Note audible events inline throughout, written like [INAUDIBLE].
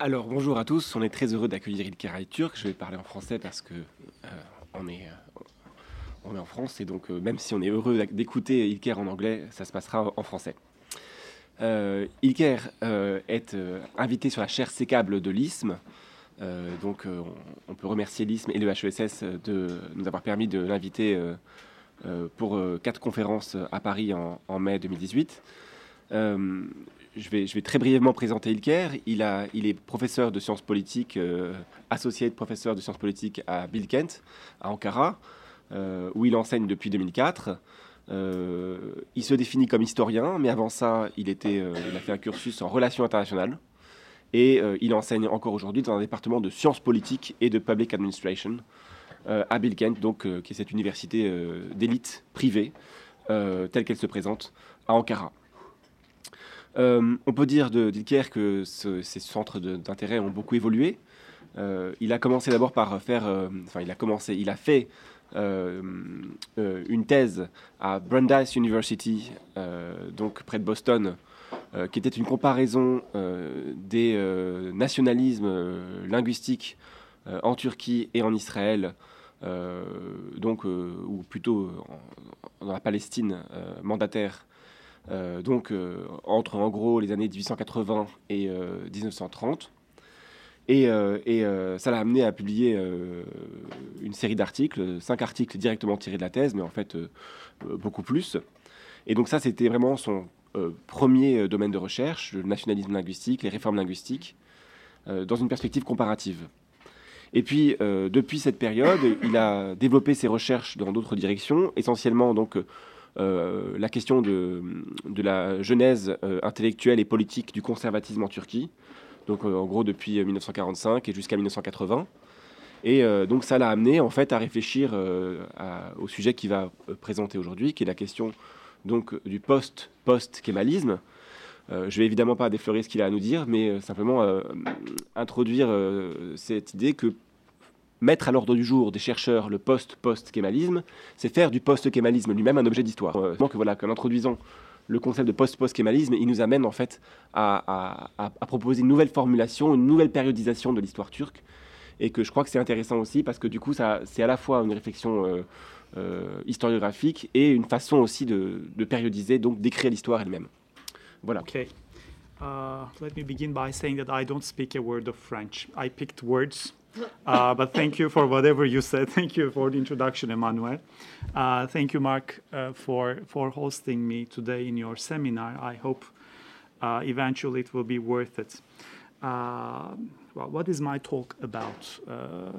Alors bonjour à tous, on est très heureux d'accueillir Ilker Turc. Je vais parler en français parce que euh, on, est, euh, on est en France et donc euh, même si on est heureux d'écouter Ilker en anglais, ça se passera en français. Ilker est invité sur la chaire sécable de l'ISM. donc on, peut remercier l'ISM et le HESS de nous avoir permis de l'inviter pour quatre conférences à Paris en mai 2018 je vais, très brièvement présenter Ilker. Il est professeur de sciences politiques, euh, associé de professeur de sciences politiques à Bilkent, à Ankara, euh, où il enseigne depuis 2004. Euh, il se définit comme historien, mais avant ça, il, était, il a fait un cursus en relations internationales. Et il enseigne encore aujourd'hui dans un département de sciences politiques et de public administration à Bilkent, donc, qui est cette université d'élite privée, telle qu'elle se présente à Ankara. Euh, on peut dire de Dilker que ces centres d'intérêt ont beaucoup évolué. Euh, il a commencé d'abord par faire, euh, enfin il a commencé, il a fait une thèse à Brandeis University, donc près de Boston, qui était une comparaison des nationalismes linguistiques en Turquie et en Israël, donc ou plutôt dans la Palestine mandataire euh, donc euh, entre en gros les années 1880 et 1930. Euh, et, ça l'a amené à publier une série d'articles, cinq articles directement tirés de la thèse, mais en fait beaucoup plus. Et donc ça, c'était vraiment son premier domaine de recherche, le nationalisme linguistique, les réformes linguistiques, dans une perspective comparative. Et puis, depuis cette période, il a développé ses recherches dans d'autres directions, essentiellement donc la question de, la genèse euh, intellectuelle et politique du conservatisme en Turquie, donc euh, en gros depuis 1945 et jusqu'à 1980. Et donc ça l'a amené en fait à réfléchir au sujet qu'il va présenter aujourd'hui, qui est la question donc du post-post-kémalisme. je vais évidemment pas déflorer ce qu'il a à nous dire, mais simplement introduire cette idée que mettre à l'ordre du jour des chercheurs le post-post-kémalisme, c'est faire du post-kémalisme lui-même un objet d'histoire. Euh, voilà, qu'en introduisant le concept de post-post-kémalisme, il nous amène en fait à, proposer une nouvelle formulation, une nouvelle périodisation de l'histoire turque, et que je crois que c'est intéressant aussi parce que du coup, c'est à la fois une réflexion euh, euh, historiographique et une façon aussi de, périodiser, donc d'écrire l'histoire elle-même. Voilà. Uh, let me begin by saying that I don't speak a word of French. I picked words Uh, but thank you for whatever you said. [LAUGHS] Thank you for the introduction, Emmanuel. Uh, thank you, Mark, uh, for, for hosting me today in your seminar. I hope uh, eventually it will be worth it. Uh, well, what is my talk about? Uh,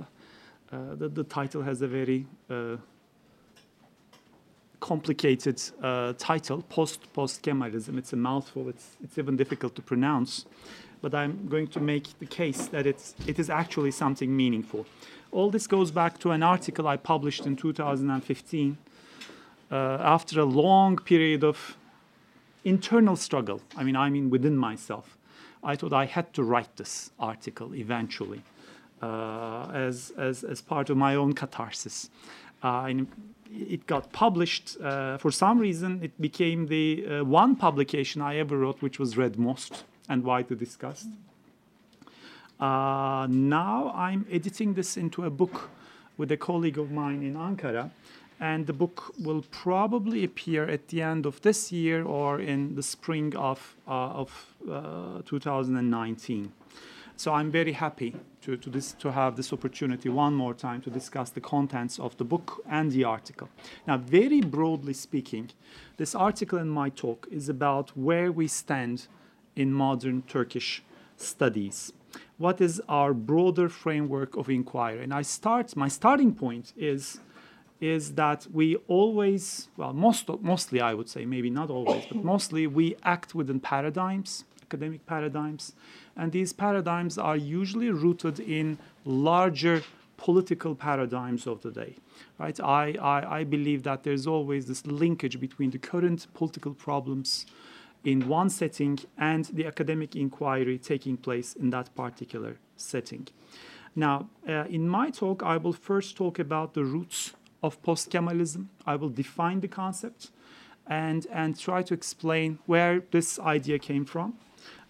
the, the, title has a very complicated title, Post Post Kemalism. It's a mouthful, it's, it's even difficult to pronounce but I'm going to make the case that it's, it is actually something meaningful. All this goes back to an article I published in 2015 uh, after a long period of internal struggle. I mean, I mean within myself. I thought I had to write this article eventually uh, as, as, as part of my own catharsis. Uh, it got published. Uh, for some reason, it became the uh, one publication I ever wrote which was read most and widely discussed. Uh, now I'm editing this into a book with a colleague of mine in Ankara, and the book will probably appear at the end of this year or in the spring of, uh, of uh, 2019. So I'm very happy to, to, this, to have this opportunity one more time to discuss the contents of the book and the article. Now, very broadly speaking, this article and my talk is about where we stand in modern Turkish studies. What is our broader framework of inquiry? And I start, my starting point is, is that we always, well, most, mostly I would say, maybe not always, but mostly we act within paradigms, academic paradigms, and these paradigms are usually rooted in larger political paradigms of the day. Right? I, I, I believe that there's always this linkage between the current political problems in one setting and the academic inquiry taking place in that particular setting. Now, uh, in my talk, I will first talk about the roots of post Kemalism. I will define the concept and, and try to explain where this idea came from.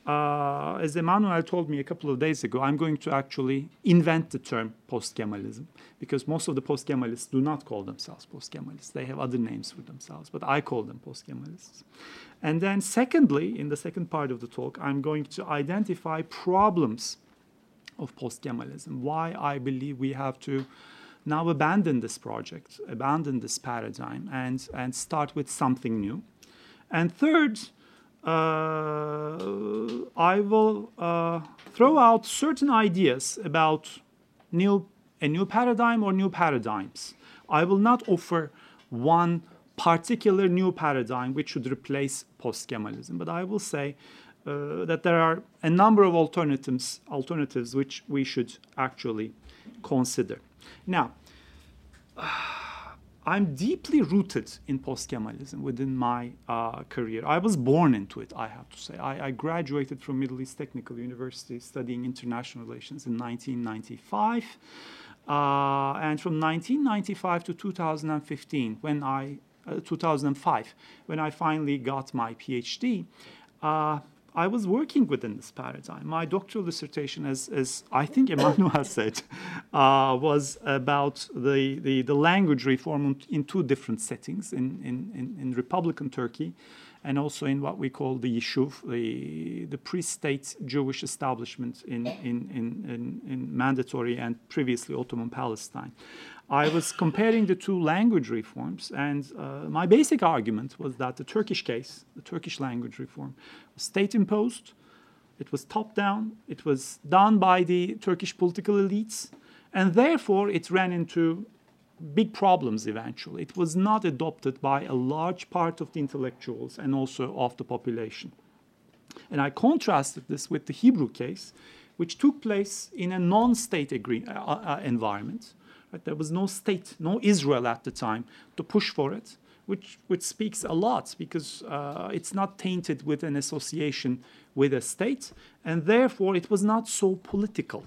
Uh, as Emmanuel told me a couple of days ago, I'm going to actually invent the term post-Kemalism because most of the post-Kemalists do not call themselves post-Kemalists. They have other names for themselves, but I call them post-Kemalists. And then secondly, in the second part of the talk, I'm going to identify problems of post-Kemalism, why I believe we have to now abandon this project, abandon this paradigm, and, and start with something new. And third, I will uh, throw out certain ideas about new, a new paradigm or new paradigms. I will not offer one particular new paradigm which should replace post-Kemalism, but I will say uh, that there are a number of alternatives, alternatives which we should actually consider. Now, I'm deeply rooted in post-Kemalism within my uh, career. I was born into it, I have to say. I, I, graduated from Middle East Technical University studying international relations in 1995. Uh, and from 1995 to 2015, when I, uh, 2005, when I finally got my PhD, uh, I was working within this paradigm. My doctoral dissertation, as, as I think Emmanuel [LAUGHS] said, uh, was about the, the, the, language reform in two different settings in, in, in, Republican Turkey and also in what we call the Yishuv, the, the pre-state Jewish establishment in, in, in, in, mandatory and previously Ottoman Palestine. I was comparing the two language reforms, and uh, my basic argument was that the Turkish case, the Turkish language reform, was state imposed, it was top down, it was done by the Turkish political elites, and therefore it ran into big problems eventually. It was not adopted by a large part of the intellectuals and also of the population. And I contrasted this with the Hebrew case, which took place in a non state uh, uh, environment There was no state, no Israel at the time to push for it, which, which speaks a lot because uh, it's not tainted with an association with a state, and therefore it was not so political.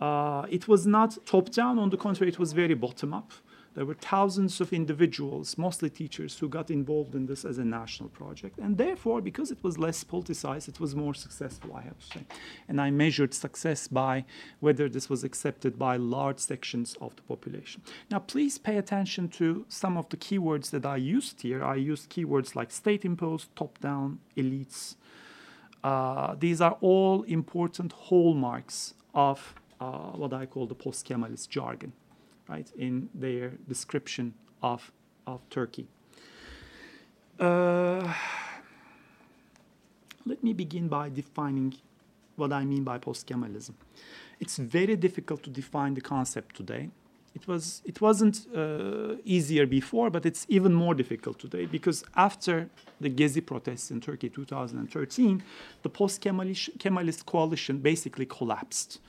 Uh, it was not top down, on the contrary, it was very bottom up. There were thousands of individuals, mostly teachers, who got involved in this as a national project. And therefore, because it was less politicized, it was more successful, I have to say. And I measured success by whether this was accepted by large sections of the population. Now, please pay attention to some of the keywords that I used here. I used keywords like state imposed, top down, elites. Uh, these are all important hallmarks of uh, what I call the post Kemalist jargon right, in their description of, of Turkey. Uh, let me begin by defining what I mean by post-Kemalism. It's very difficult to define the concept today. It, was, it wasn't uh, easier before, but it's even more difficult today because after the Gezi protests in Turkey 2013, the post-Kemalist coalition basically collapsed.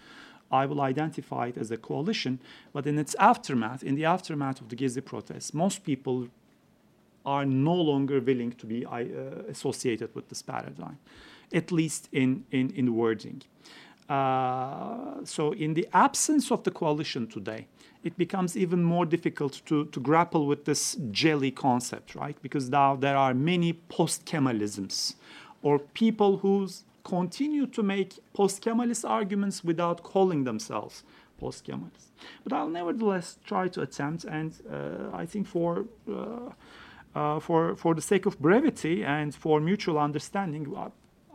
I will identify it as a coalition. But in its aftermath, in the aftermath of the Gezi protests, most people are no longer willing to be uh, associated with this paradigm, at least in, in, in wording. Uh, so in the absence of the coalition today, it becomes even more difficult to, to grapple with this jelly concept, right? Because now there are many post-Kemalisms or people whose continue to make post-Kemalist arguments without calling themselves post-Kemalist. But I'll nevertheless try to attempt, and uh, I think for uh, uh, for for the sake of brevity and for mutual understanding,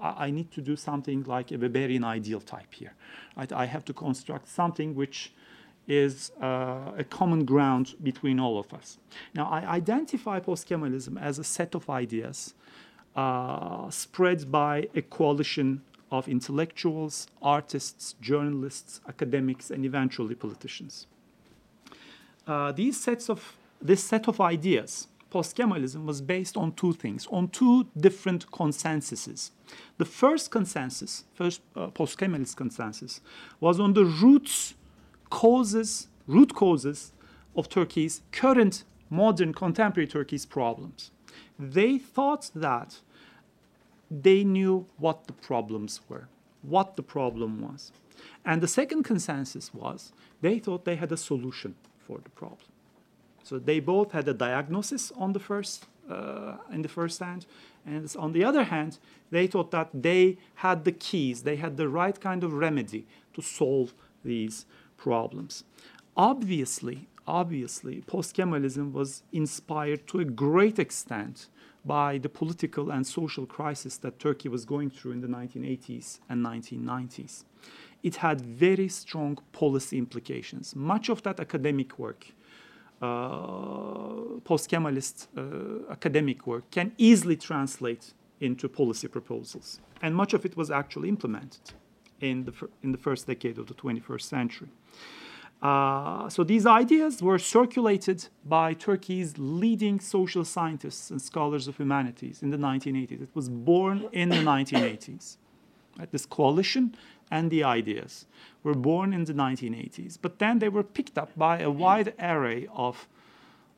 I, I, need to do something like a Weberian ideal type here. Right? I have to construct something which is uh, a common ground between all of us. Now, I identify post-Kemalism as a set of ideas uh, spread by a coalition of intellectuals, artists, journalists, academics, and eventually politicians. Uh, these sets of, this set of ideas, post-Kemalism, was based on two things, on two different consensuses. The first consensus, first uh, post-Kemalist consensus, was on the roots, causes, root causes of Turkey's current modern contemporary Turkey's problems they thought that they knew what the problems were, what the problem was. And the second consensus was they thought they had a solution for the problem. So they both had a diagnosis on the first uh, in the first hand. And on the other hand, they thought that they had the keys, they had the right kind of remedy to solve these problems. Obviously, obviously, post-Kemalism was inspired to a great extent by the political and social crisis that Turkey was going through in the 1980s and 1990s. It had very strong policy implications. Much of that academic work, uh, post-Kemalist uh, academic work, can easily translate into policy proposals. And much of it was actually implemented in the, in the first decade of the 21st century. Uh, so these ideas were circulated by Turkey's leading social scientists and scholars of humanities in the 1980s. It was born in the 1980s. Right? This coalition and the ideas were born in the 1980s, but then they were picked up by a wide array of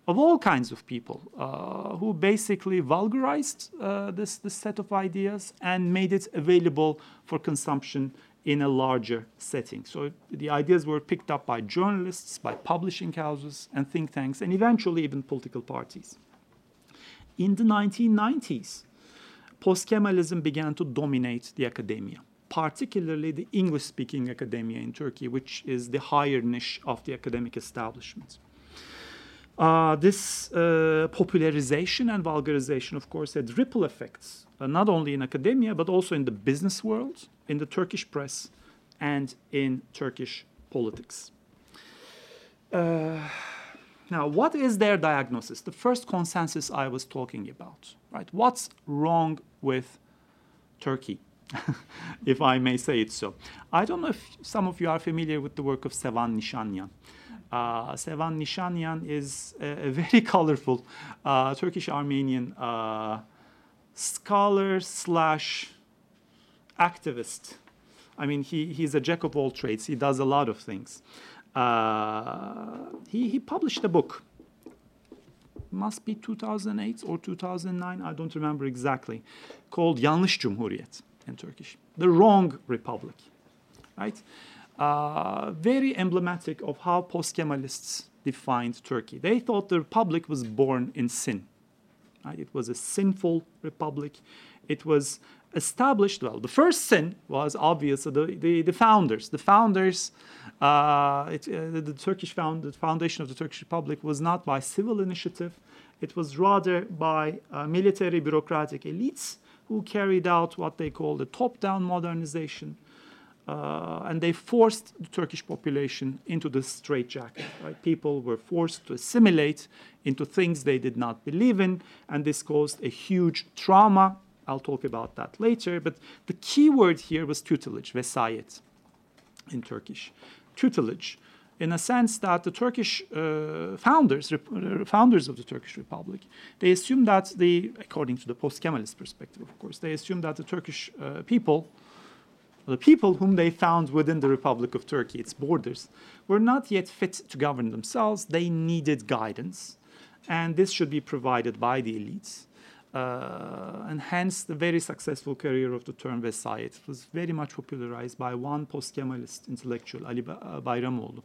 of all kinds of people uh, who basically vulgarized uh, this, this set of ideas and made it available for consumption in a larger setting. So the ideas were picked up by journalists, by publishing houses, and think tanks, and eventually even political parties. In the 1990s, post Kemalism began to dominate the academia, particularly the English speaking academia in Turkey, which is the higher niche of the academic establishment. Uh, this uh, popularization and vulgarization, of course, had ripple effects, uh, not only in academia, but also in the business world, in the Turkish press, and in Turkish politics. Uh, now, what is their diagnosis? The first consensus I was talking about, right? What's wrong with Turkey, [LAUGHS] if I may say it so? I don't know if some of you are familiar with the work of Sevan Nishanyan. Uh, Sevan Nishanyan is a, a very [LAUGHS] colorful uh, Turkish Armenian uh, scholar slash activist. I mean, he, he's a jack of all trades. He does a lot of things. Uh, he, he published a book. Must be 2008 or 2009, I don't remember exactly, called Yanlış Cumhuriyet in Turkish, the wrong republic, right? Uh, very emblematic of how post-Kemalists defined Turkey. They thought the republic was born in sin. Right? It was a sinful republic. It was established, well, the first sin was obvious, the, the, the founders. The founders, uh, it, uh, the, the, Turkish found, the foundation of the Turkish Republic was not by civil initiative. It was rather by uh, military bureaucratic elites who carried out what they call the top-down modernization, uh, and they forced the Turkish population into the straitjacket. Right? People were forced to assimilate into things they did not believe in, and this caused a huge trauma. I'll talk about that later, but the key word here was tutelage, vesayet in Turkish. Tutelage, in a sense that the Turkish uh, founders, uh, founders of the Turkish Republic, they assumed that the, according to the post-Kemalist perspective, of course, they assumed that the Turkish uh, people the people whom they found within the Republic of Turkey, its borders, were not yet fit to govern themselves. They needed guidance, and this should be provided by the elites. Uh, and hence the very successful career of the term Vesayet was very much popularized by one post-Kemalist intellectual, Ali uh, Bayramoğlu,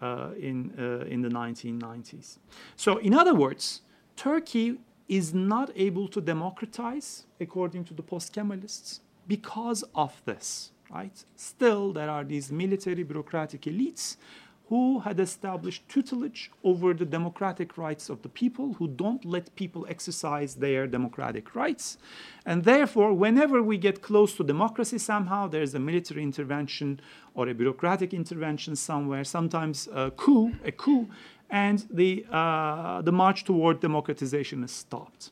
uh, in, uh, in the 1990s. So in other words, Turkey is not able to democratize, according to the post-Kemalists, because of this, right? Still, there are these military bureaucratic elites who had established tutelage over the democratic rights of the people, who don't let people exercise their democratic rights. And therefore, whenever we get close to democracy somehow, there's a military intervention or a bureaucratic intervention somewhere, sometimes a coup, a coup, and the, uh, the march toward democratization is stopped.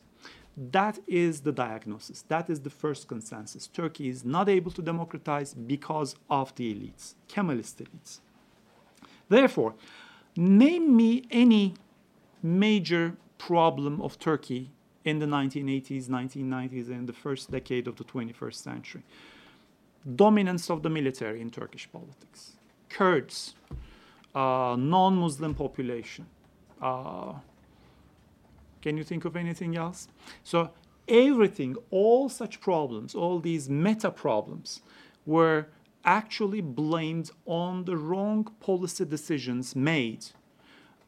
That is the diagnosis. That is the first consensus. Turkey is not able to democratize because of the elites, Kemalist elites. Therefore, name me any major problem of Turkey in the 1980s, 1990s, and the first decade of the 21st century. Dominance of the military in Turkish politics, Kurds, uh, non Muslim population, uh, can you think of anything else? So everything, all such problems, all these meta problems were actually blamed on the wrong policy decisions made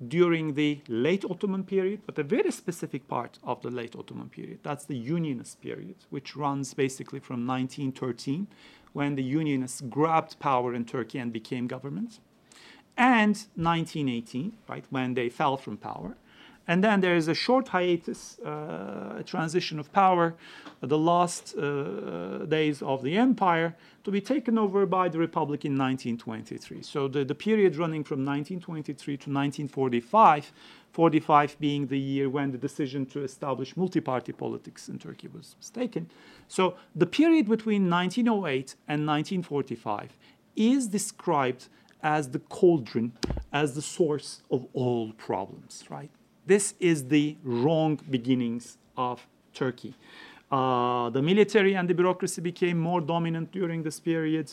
during the late Ottoman period, but a very specific part of the late Ottoman period. That's the Unionist period, which runs basically from 1913, when the Unionists grabbed power in Turkey and became government, and 1918, right, when they fell from power. And then there is a short hiatus, uh, a transition of power, the last uh, days of the empire, to be taken over by the republic in 1923. So the, the period running from 1923 to 1945, 45 being the year when the decision to establish multi-party politics in Turkey was, was taken. So the period between 1908 and 1945 is described as the cauldron, as the source of all problems, right? This is the wrong beginnings of Turkey. Uh, the military and the bureaucracy became more dominant during this period.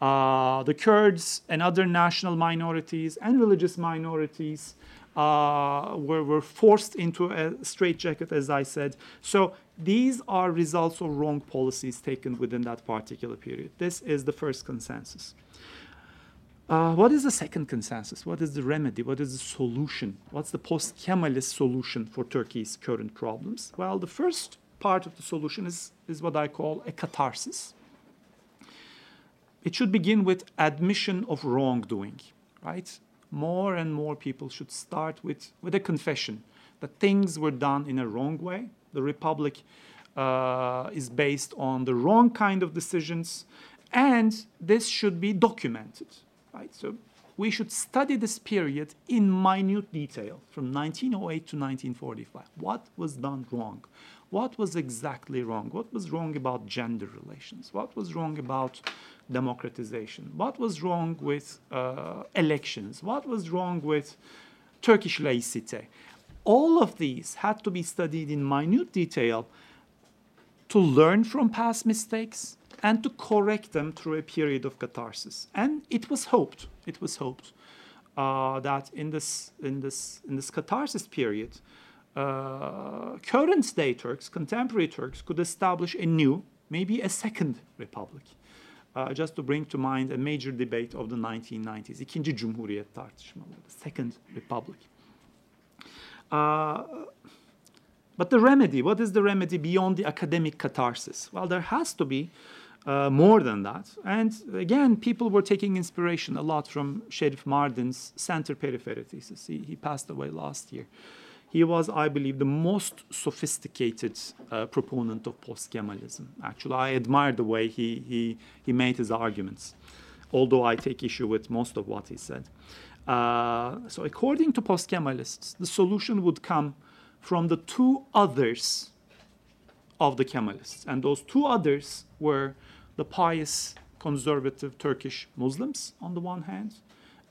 Uh, the Kurds and other national minorities and religious minorities uh, were, were forced into a straitjacket, as I said. So these are results of wrong policies taken within that particular period. This is the first consensus. Uh, what is the second consensus? What is the remedy? What is the solution? What's the post Kemalist solution for Turkey's current problems? Well, the first part of the solution is, is what I call a catharsis. It should begin with admission of wrongdoing, right? More and more people should start with, with a confession that things were done in a wrong way. The republic uh, is based on the wrong kind of decisions, and this should be documented right? So we should study this period in minute detail from 1908 to 1945. What was done wrong? What was exactly wrong? What was wrong about gender relations? What was wrong about democratization? What was wrong with uh, elections? What was wrong with Turkish laicite? All of these had to be studied in minute detail to learn from past mistakes and to correct them through a period of catharsis. And it was hoped, it was hoped uh, that in this, in, this, in this catharsis period, uh, current day Turks, contemporary Turks, could establish a new, maybe a second republic. Uh, just to bring to mind a major debate of the 1990s, ikinci Cumhuriyet tartışmaları, the second republic. Uh, but the remedy, what is the remedy beyond the academic catharsis? Well, there has to be uh, more than that. And again, people were taking inspiration a lot from Sherif Mardin's center periphery thesis. He, he passed away last year. He was, I believe, the most sophisticated uh, proponent of post Kemalism. Actually, I admire the way he, he, he made his arguments, although I take issue with most of what he said. Uh, so, according to post Kemalists, the solution would come from the two others of the Kemalists. And those two others were the pious conservative Turkish Muslims on the one hand,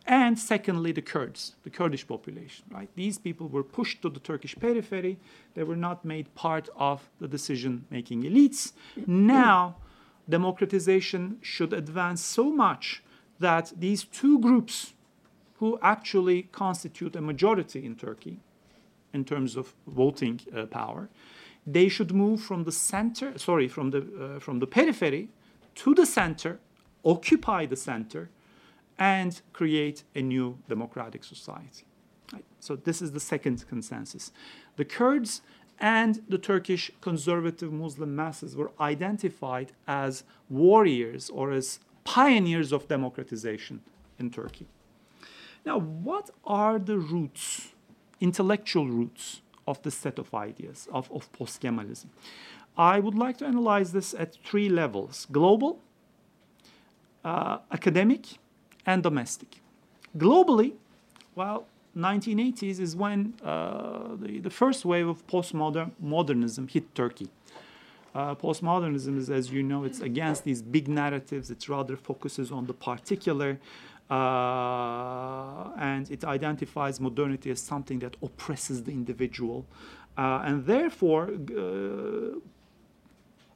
and secondly the Kurds, the Kurdish population. Right? These people were pushed to the Turkish periphery. They were not made part of the decision-making elites. Now, democratization should advance so much that these two groups, who actually constitute a majority in Turkey in terms of voting uh, power, they should move from the center, sorry, from the, uh, from the periphery to the center, occupy the center, and create a new democratic society. Right? So this is the second consensus. The Kurds and the Turkish conservative Muslim masses were identified as warriors or as pioneers of democratization in Turkey. Now, what are the roots, intellectual roots, of this set of ideas of, of post Kemalism? I would like to analyze this at three levels global, uh, academic, and domestic. Globally, well, 1980s is when uh, the, the first wave of postmodernism hit Turkey. Uh, postmodernism is, as you know, it's against these big narratives. It rather focuses on the particular, uh, and it identifies modernity as something that oppresses the individual. Uh, and therefore, uh,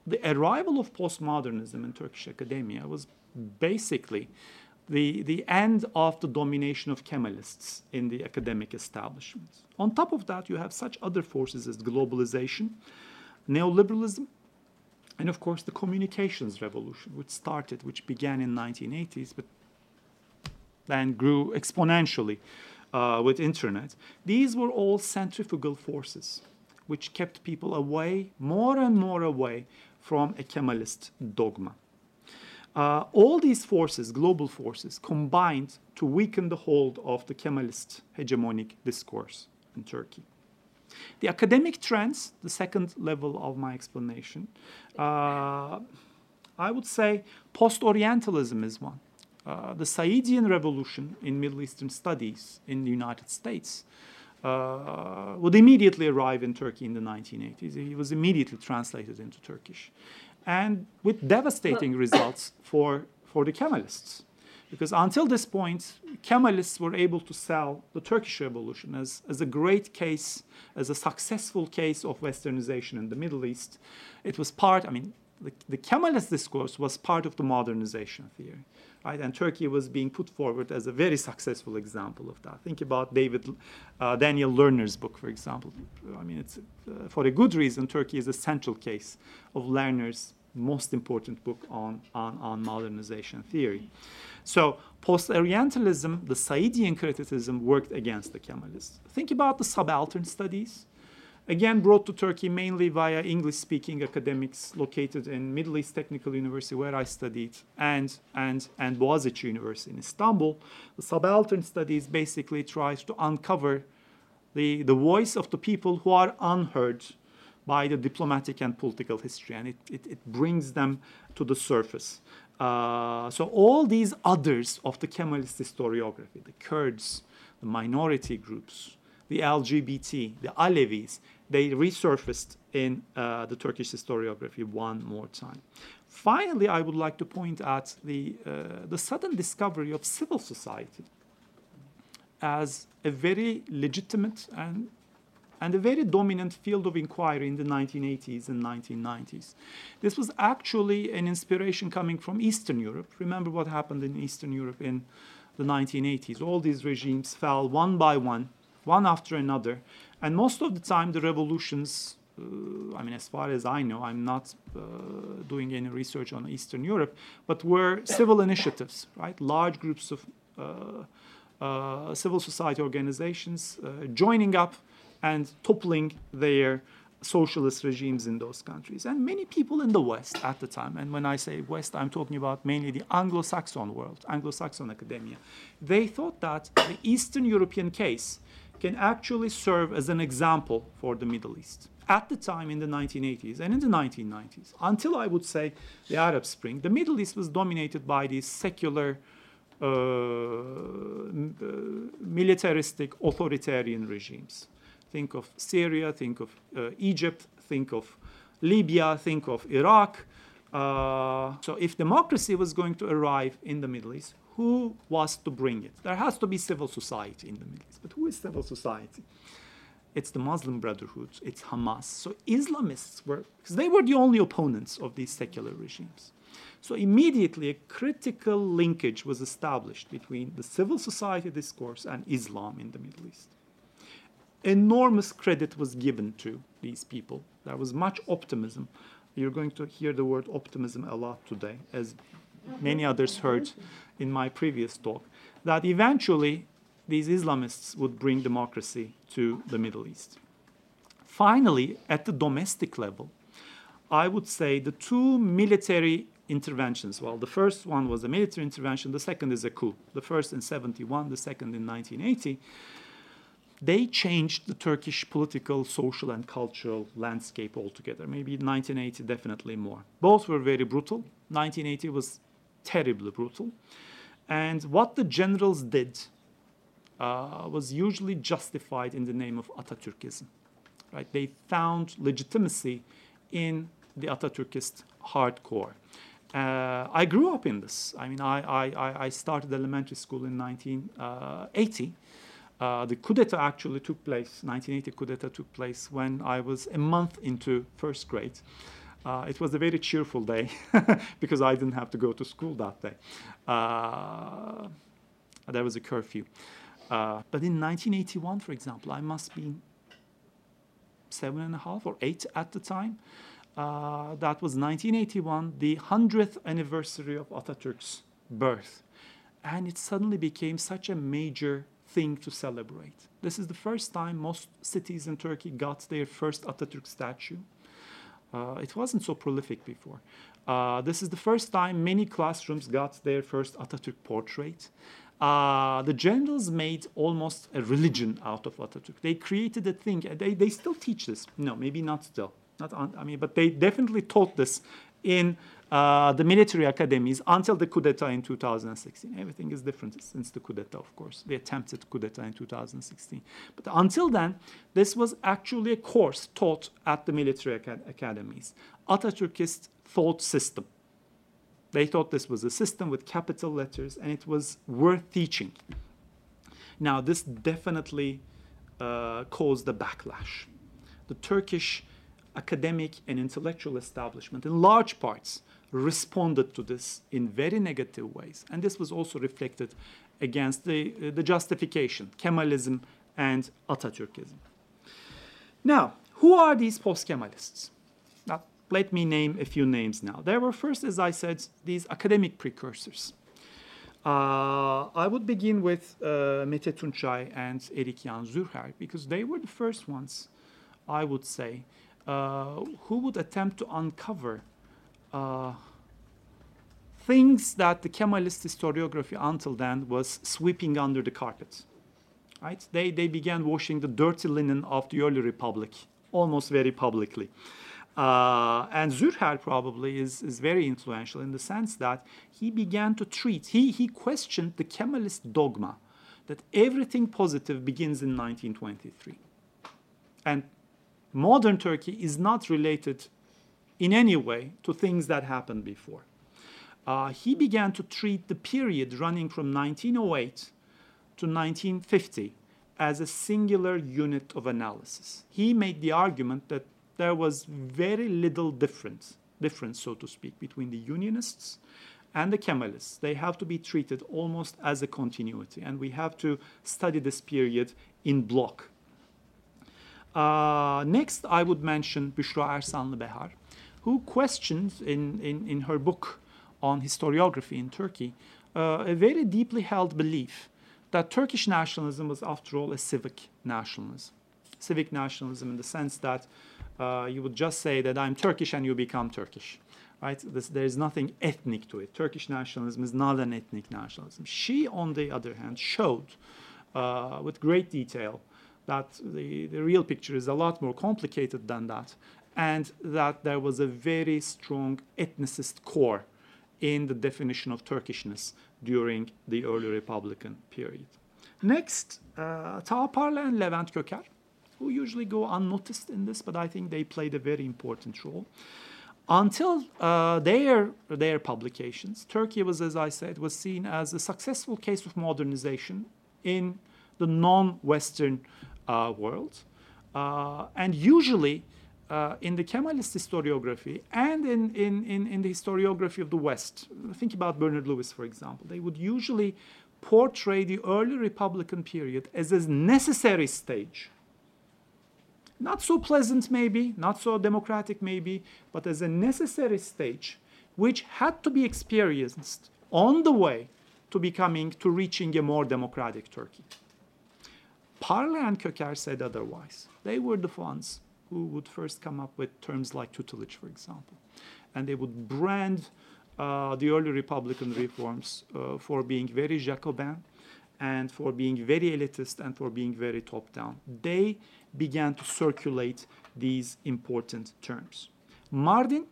the arrival of postmodernism in Turkish academia was basically the, the end of the domination of Kemalists in the academic establishment. On top of that, you have such other forces as globalization, neoliberalism, and of course the communications revolution, which started, which began in 1980s, but then grew exponentially uh, with internet. These were all centrifugal forces which kept people away, more and more away from a Kemalist dogma. Uh, all these forces, global forces, combined to weaken the hold of the Kemalist hegemonic discourse in Turkey. The academic trends, the second level of my explanation, uh, I would say post Orientalism is one. Uh, the Saidian revolution in Middle Eastern studies in the United States uh, would immediately arrive in Turkey in the 1980s. He was immediately translated into Turkish. And with devastating [COUGHS] results for, for the Kemalists. Because until this point, Kemalists were able to sell the Turkish Revolution as, as a great case, as a successful case of Westernization in the Middle East. It was part, I mean, the, the Kemalist discourse was part of the modernization theory. Right? And Turkey was being put forward as a very successful example of that. Think about David uh, Daniel Lerner's book, for example. I mean, it's uh, for a good reason. Turkey is a central case of Lerner's most important book on, on, on modernization theory. So post-Orientalism, the Saidian criticism worked against the Kemalists. Think about the subaltern studies, again brought to Turkey mainly via English-speaking academics located in Middle East Technical University where I studied and, and, and Boğaziçi University in Istanbul. The subaltern studies basically tries to uncover the, the voice of the people who are unheard by the diplomatic and political history, and it, it, it brings them to the surface. Uh, so all these others of the Kemalist historiography, the Kurds, the minority groups, the LGBT, the Alevis, they resurfaced in uh, the Turkish historiography one more time. Finally, I would like to point out the, uh, the sudden discovery of civil society as a very legitimate and and a very dominant field of inquiry in the 1980s and 1990s. This was actually an inspiration coming from Eastern Europe. Remember what happened in Eastern Europe in the 1980s. All these regimes fell one by one, one after another, and most of the time the revolutions uh, I mean, as far as I know, I'm not uh, doing any research on Eastern Europe, but were civil initiatives, right? Large groups of uh, uh civil society organizations uh, joining up and toppling their socialist regimes in those countries. And many people in the West at the time, and when I say West, I'm talking about mainly the Anglo Saxon world, Anglo Saxon academia, they thought that the Eastern European case can actually serve as an example for the Middle East. At the time in the 1980s and in the 1990s, until I would say the Arab Spring, the Middle East was dominated by these secular, uh, uh militaristic, authoritarian regimes. Think of Syria, think of uh, Egypt, think of Libya, think of Iraq. Uh, so if democracy was going to arrive in the Middle East, who was to bring it? There has to be civil society in the Middle East. But who is civil society? It's the Muslim Brotherhood, it's Hamas. So Islamists were, because they were the only opponents of these secular regimes. So immediately a critical linkage was established between the civil society discourse and Islam in the Middle East enormous credit was given to these people. There was much optimism. You're going to hear the word optimism a lot today, as many others heard in my previous talk, that eventually these Islamists would bring democracy to the Middle East. Finally, at the domestic level, I would say the two military interventions. Well, the first one was a military intervention, the second is a coup. The first in 71, the second in 1980 they changed the Turkish political, social, and cultural landscape altogether. Maybe 1980, definitely more. Both were very brutal. 1980 was terribly brutal. And what the generals did uh, was usually justified in the name of Atatürkism. Right? They found legitimacy in the Atatürkist hardcore. Uh, I grew up in this. I mean, I, I, I started elementary school in 1980. Uh, the coup d'etat actually took place, 1980 coup d'etat took place when I was a month into first grade. Uh, it was a very cheerful day [LAUGHS] because I didn't have to go to school that day. Uh, there was a curfew. Uh, but in 1981, for example, I must be seven and a half or eight at the time. Uh, that was 1981, the 100th anniversary of Atatürk's birth. And it suddenly became such a major thing to celebrate. This is the first time most cities in Turkey got their first Atatürk statue. Uh, it wasn't so prolific before. Uh, this is the first time many classrooms got their first Atatürk portrait. Uh, the generals made almost a religion out of Atatürk. They created a thing. They, they still teach this. No, maybe not still. Not I mean, but they definitely taught this in uh, the military academies until the coup d'etat in 2016. Everything is different since the coup d'etat, of course, the attempted coup d'etat in 2016. But until then, this was actually a course taught at the military acad academies, Atatürkist thought system. They thought this was a system with capital letters and it was worth teaching. Now, this definitely uh, caused a backlash. The Turkish academic and intellectual establishment, in large parts, responded to this in very negative ways. And this was also reflected against the, uh, the justification, Kemalism and Atatürkism. Now, who are these post-Kemalists? Now, let me name a few names now. There were first, as I said, these academic precursors. Uh, I would begin with uh, Mete Tunçay and Erik Jan Zürcher because they were the first ones, I would say, who would attempt to uncover uh, things that the Kemalist historiography until then was sweeping under the carpet. Right? They, they began washing the dirty linen of the early republic almost very publicly. Uh, and Zürcher probably is, is very influential in the sense that he began to treat, he, he questioned the Kemalist dogma that everything positive begins in 1923. And modern Turkey is not related in any way to things that happened before. Uh, he began to treat the period running from 1908 to 1950 as a singular unit of analysis. He made the argument that there was very little difference, difference, so to speak, between the Unionists and the Kemalists. They have to be treated almost as a continuity, and we have to study this period in block. Uh, next, I would mention Büşra Ersanlı Behar, who questions in, in, in her book on historiography in Turkey uh, a very deeply held belief that Turkish nationalism was, after all, a civic nationalism. Civic nationalism in the sense that uh, you would just say that I'm Turkish and you become Turkish. Right? This, there is nothing ethnic to it. Turkish nationalism is not an ethnic nationalism. She, on the other hand, showed uh, with great detail that the, the real picture is a lot more complicated than that, and that there was a very strong ethnicist core in the definition of Turkishness during the early Republican period. Next, uh, and Levent Köker, who usually go unnoticed in this, but I think they played a very important role. Until uh, their, their publications, Turkey was, as I said, was seen as a successful case of modernization in the non-Western uh, world. Uh, and usually, uh, in the Kemalist historiography and in, in, in, in, the historiography of the West, think about Bernard Lewis, for example, they would usually portray the early Republican period as a necessary stage. Not so pleasant, maybe, not so democratic, maybe, but as a necessary stage which had to be experienced on the way to becoming, to reaching a more democratic Turkey. Parla and Köker said otherwise. They were the ones who would first come up with terms like tutelage, for example. And they would brand uh, the early Republican reforms uh, for being very Jacobin and for being very elitist and for being very top down. They began to circulate these important terms. Mardin,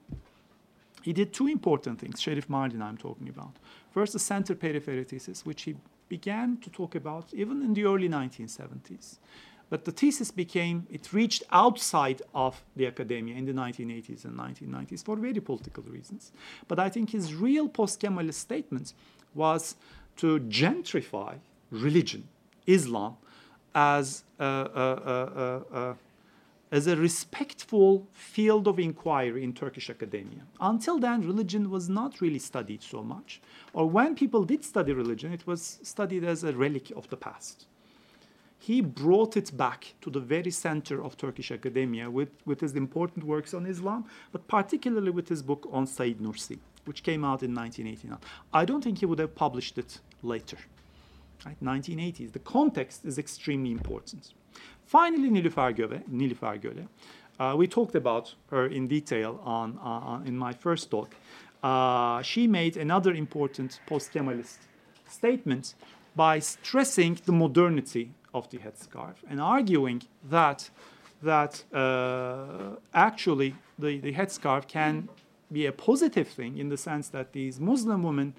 he did two important things, Şerif Mardin I'm talking about. First, the center periphery thesis, which he began to talk about even in the early 1970s. But the thesis became, it reached outside of the academia in the 1980s and 1990s for very political reasons. But I think his real post-Kemalist statement was to gentrify religion, Islam, as a, a, a, as a respectful field of inquiry in Turkish academia. Until then, religion was not really studied so much. Or when people did study religion, it was studied as a relic of the past he brought it back to the very center of Turkish academia with, with his important works on Islam, but particularly with his book on Said Nursi, which came out in 1989. I don't think he would have published it later. Right? 1980s. The context is extremely important. Finally, Nilüfer Göle. Nilüfer Göle. Uh, we talked about her in detail on, uh, in my first talk. Uh, she made another important post-Kemalist statement by stressing the modernity of the headscarf and arguing that that uh, actually the, the headscarf can be a positive thing in the sense that these Muslim women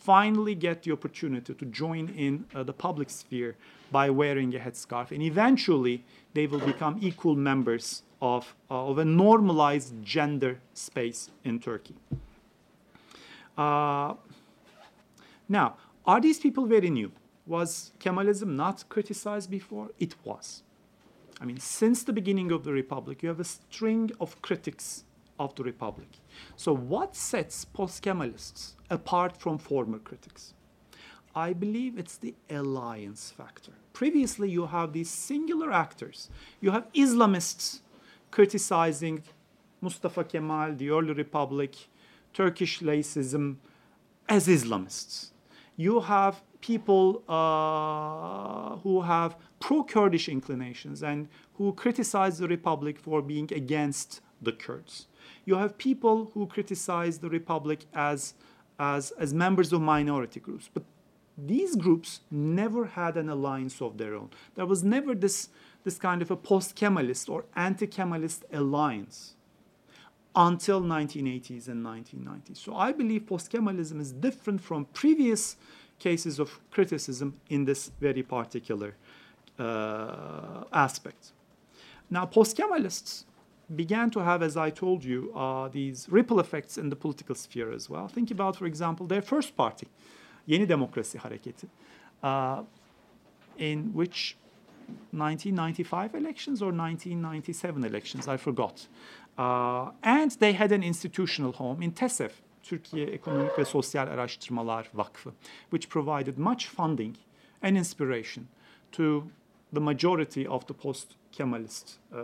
finally get the opportunity to join in uh, the public sphere by wearing a headscarf. And eventually, they will become equal members of, uh, of a normalized gender space in Turkey. Uh, now, are these people very new? Was Kemalism not criticized before? It was. I mean, since the beginning of the Republic, you have a string of critics of the Republic. So, what sets post Kemalists apart from former critics? I believe it's the alliance factor. Previously, you have these singular actors. You have Islamists criticizing Mustafa Kemal, the early republic, Turkish laicism as Islamists. You have people uh, who have pro Kurdish inclinations and who criticize the republic for being against the Kurds. You have people who criticize the republic as, as, as members of minority groups. But these groups never had an alliance of their own. There was never this, this kind of a post Kemalist or anti Kemalist alliance until 1980s and 1990s. So I believe post Kemalism is different from previous cases of criticism in this very particular uh, aspect. Now, post Kemalists began to have, as I told you, uh, these ripple effects in the political sphere as well. Think about, for example, their first party, Yeni Demokrasi Hareketi, uh, in which 1995 elections or 1997 elections, I forgot. Uh, and they had an institutional home in TESEV, Türkiye Ekonomik ve Sosyal Araştırmalar Vakfı, which provided much funding and inspiration to the majority of the post-Kemalist uh, uh,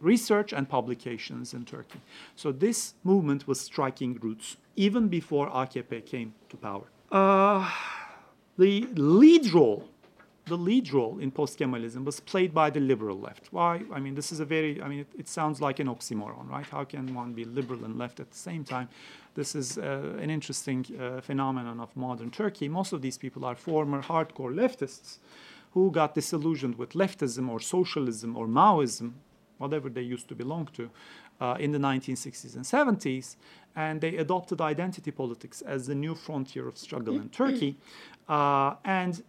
research and publications in Turkey. So this movement was striking roots even before AKP came to power. Uh, the lead role the lead role in post-Kemalism was played by the liberal left. Why? I mean, this is a very, I mean, it, it, sounds like an oxymoron, right? How can one be liberal and left at the same time? This is uh, an interesting uh, phenomenon of modern Turkey. Most of these people are former hardcore leftists who got disillusioned with leftism or socialism or Maoism, whatever they used to belong to, uh, in the 1960s and 70s, and they adopted identity politics as the new frontier of struggle in Turkey. Uh, and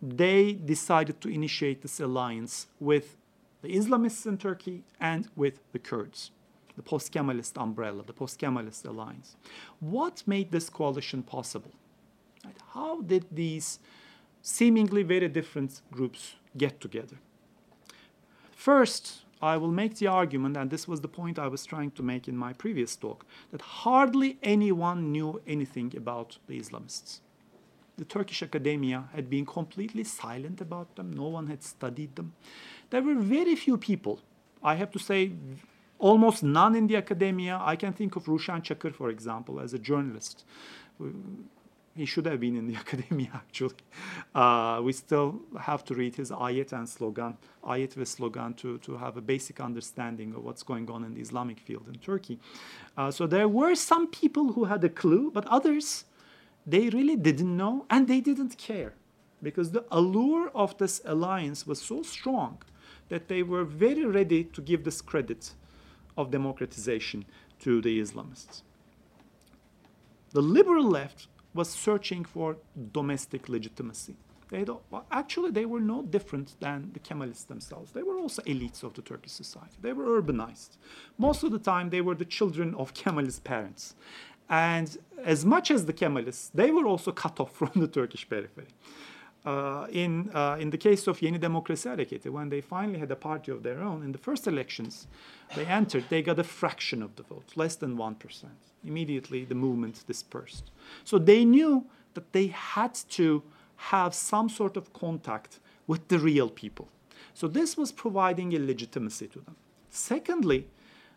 they decided to initiate this alliance with the Islamists in Turkey and with the Kurds, the post Kemalist umbrella, the post Kemalist alliance. What made this coalition possible? How did these seemingly very different groups get together? First, I will make the argument, and this was the point I was trying to make in my previous talk, that hardly anyone knew anything about the Islamists the Turkish academia had been completely silent about them. No one had studied them. There were very few people, I have to say, almost none in the academia. I can think of Ruşen Çakır, for example, as a journalist. He should have been in the [LAUGHS] academia, actually. Uh, we still have to read his ayet and slogan, ayet ve slogan, to, to have a basic understanding of what's going on in the Islamic field in Turkey. Uh, so there were some people who had a clue, but others they really didn't know and they didn't care because the allure of this alliance was so strong that they were very ready to give this credit of democratization to the Islamists. The liberal left was searching for domestic legitimacy. They actually, they were no different than the Kemalists themselves. They were also elites of the Turkish society. They were urbanized. Most of the time, they were the children of Kemalist parents. And as much as the Kemalists, they were also cut off [LAUGHS] from the Turkish periphery. Uh, in, uh, in the case of Yeni Demokrasi Hareketi, when they finally had a party of their own, in the first elections they entered, they got a fraction of the vote, less than 1%. Immediately, the movement dispersed. So they knew that they had to have some sort of contact with the real people. So this was providing a legitimacy to them. Secondly,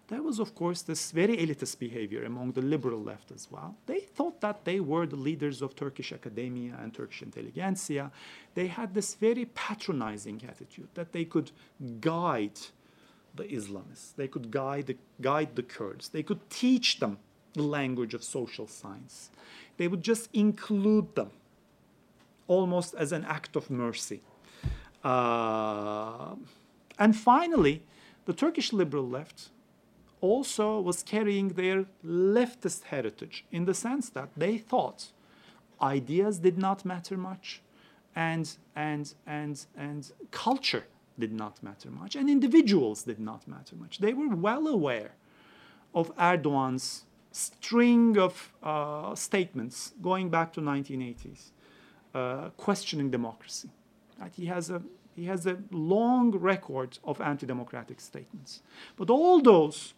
there was, of course, this very elitist behavior among the liberal left as well. They thought that they were the leaders of Turkish academia and Turkish intelligentsia. They had this very patronizing attitude that they could guide the Islamists, they could guide the, guide the Kurds, they could teach them the language of social science. They would just include them almost as an act of mercy. Uh, and finally, the Turkish liberal left also was carrying their leftist heritage in the sense that they thought ideas did not matter much and, and, and, and culture did not matter much and individuals did not matter much. They were well aware of Erdogan's string of uh, statements going back to 1980s, uh, questioning democracy. Right? He has a he has a long record of anti-democratic statements, but all those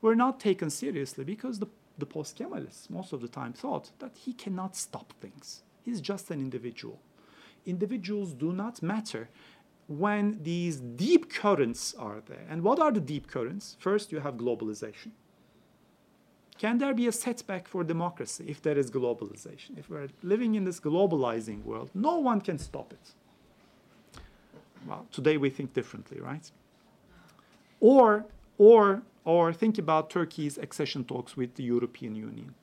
were not taken seriously because the, the post-Kemalists most of the time thought that he cannot stop things. He's just an individual. Individuals do not matter when these deep currents are there. And what are the deep currents? First, you have globalization. Can there be a setback for democracy if there is globalization? If we're living in this globalizing world, no one can stop it. Well, today we think differently, right? Or, or, or think about Turkey's accession talks with the European Union.